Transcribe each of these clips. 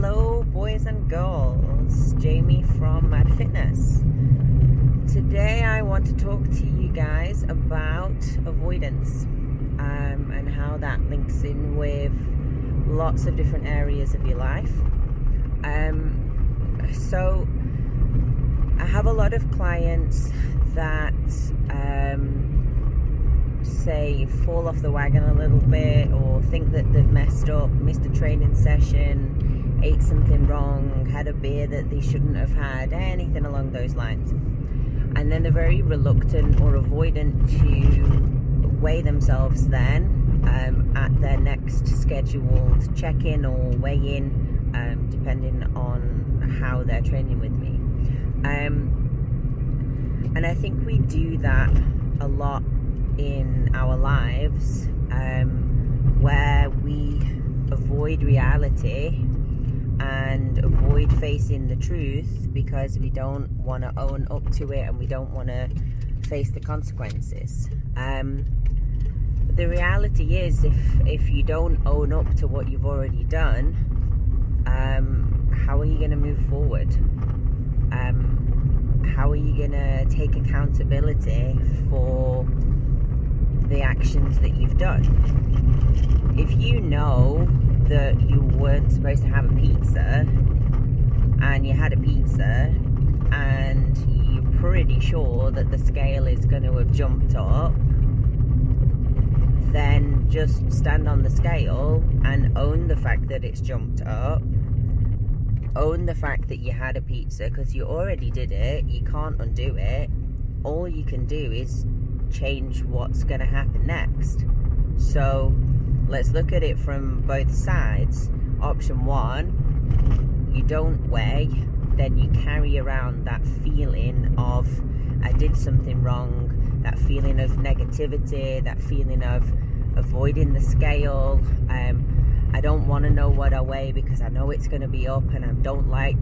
Hello, boys and girls. Jamie from Mad Fitness. Today, I want to talk to you guys about avoidance um, and how that links in with lots of different areas of your life. Um, so, I have a lot of clients that um, say fall off the wagon a little bit or think that they've messed up, missed a training session, ate something wrong, had a beer that they shouldn't have had, anything along those lines. And then they're very reluctant or avoidant to weigh themselves then um, at their next scheduled check in or weigh in, um, depending on how they're training with me. Um, and I think we do that a lot in our lives um, where we avoid reality and avoid facing the truth because we don't want to own up to it and we don't want to face the consequences. Um, the reality is, if if you don't own up to what you've already done, um, how are you going to move forward? Um, how are you going to take accountability for the actions that you've done? If you know that you weren't supposed to have a pizza and you had a pizza and you're pretty sure that the scale is going to have jumped up, then just stand on the scale and own the fact that it's jumped up. Own the fact that you had a pizza because you already did it, you can't undo it. All you can do is change what's going to happen next. So, let's look at it from both sides. Option one, you don't weigh, then you carry around that feeling of I did something wrong, that feeling of negativity, that feeling of avoiding the scale. Um, I don't want to know what I weigh because I know it's going to be up and I don't like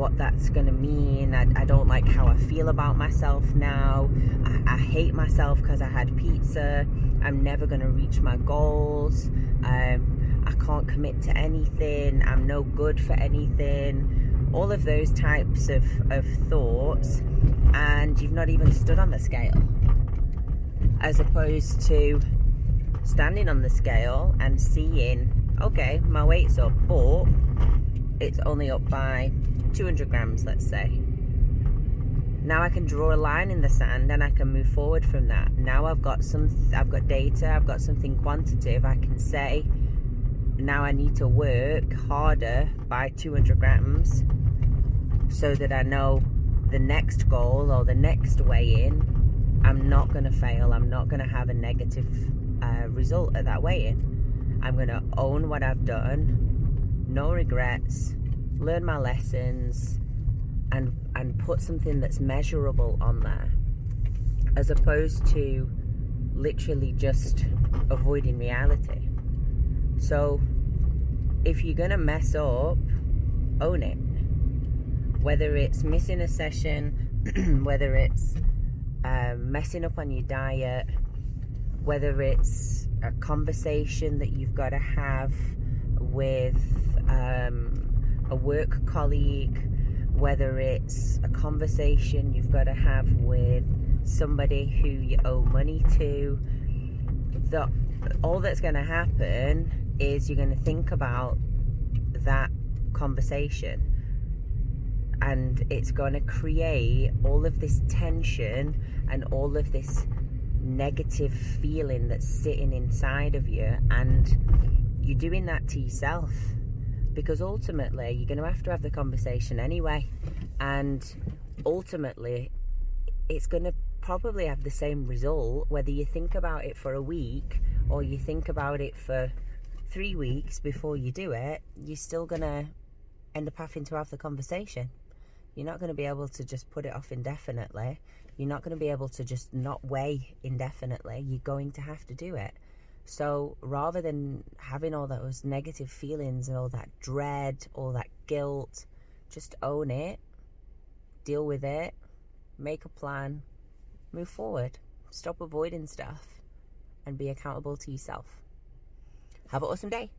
what that's going to mean. I, I, don't like how I feel about myself now. I, I hate myself because I had pizza. I'm never going to reach my goals. Um, I can't commit to anything. I'm no good for anything. All of those types of, of thoughts, and you've not even stood on the scale. As opposed to standing on the scale and seeing, okay, my weight's up, but it's only up by 200 grams, let's say. Now I can draw a line in the sand and I can move forward from that. Now I've got some, I've got data, I've got something quantitative. I can say, now I need to work harder by 200 grams so that I know the next goal or the next weigh in, I'm not going to fail. I'm not going to have a negative uh, result at that weigh in. I'm going to own what I've done, no regrets, learn my lessons and and put something that's measurable on there as opposed to literally just avoiding reality. So if you're gonna mess up own it. Whether it's missing a session whether it's um, messing up on your diet whether it's a conversation that you've got to have with um, a work colleague, whether it's a conversation you've got to have with somebody who you owe money to, the, all that's going to happen is you're going to think about that conversation. And it's going to create all of this tension and all of this negative feeling that's sitting inside of you and you're doing that to yourself because ultimately you're going to have to have the conversation anyway. And ultimately it's going to probably have the same result whether you think about it for a week or you think about it for three weeks before you do it you're still going to end up having to have the conversation. You're not going to be able to just put it off indefinitely. You're not going to be able to just not weigh indefinitely. You're going to have to do it so rather than having all those negative feelings and all that dread, all that guilt, just own it, deal with it, make a plan, move forward, stop avoiding stuff, and be accountable to yourself. Have an awesome day.